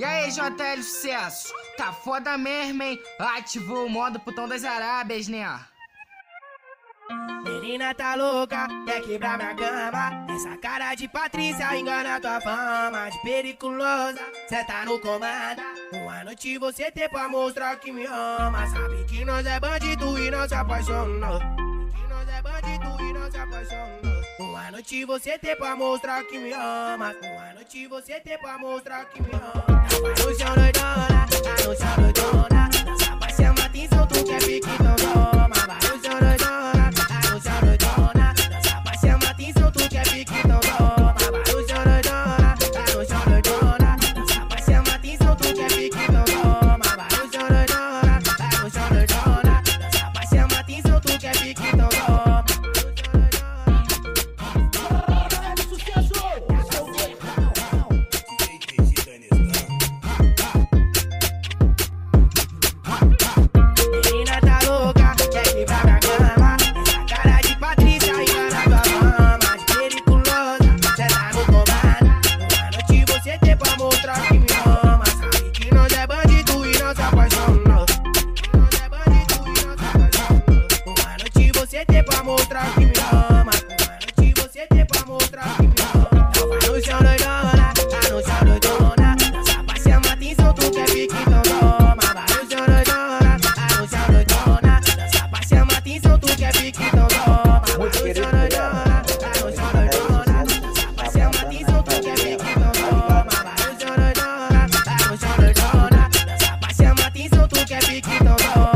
E aí, JL Sucesso? Tá foda mesmo, hein? Ativou o modo putão das Arábias, né? Menina tá louca, quer quebrar minha cama Essa cara de Patrícia engana tua fama De periculosa, cê tá no comando Uma noite você tem pra mostrar que me ama Sabe que nós é bandido e não se apaixonou Que nós é bandido e não se apaixonou Uma noite você tem pra mostrar que me ama. Uma noite você tem pra mostrar que me ama tu quer pique, então tá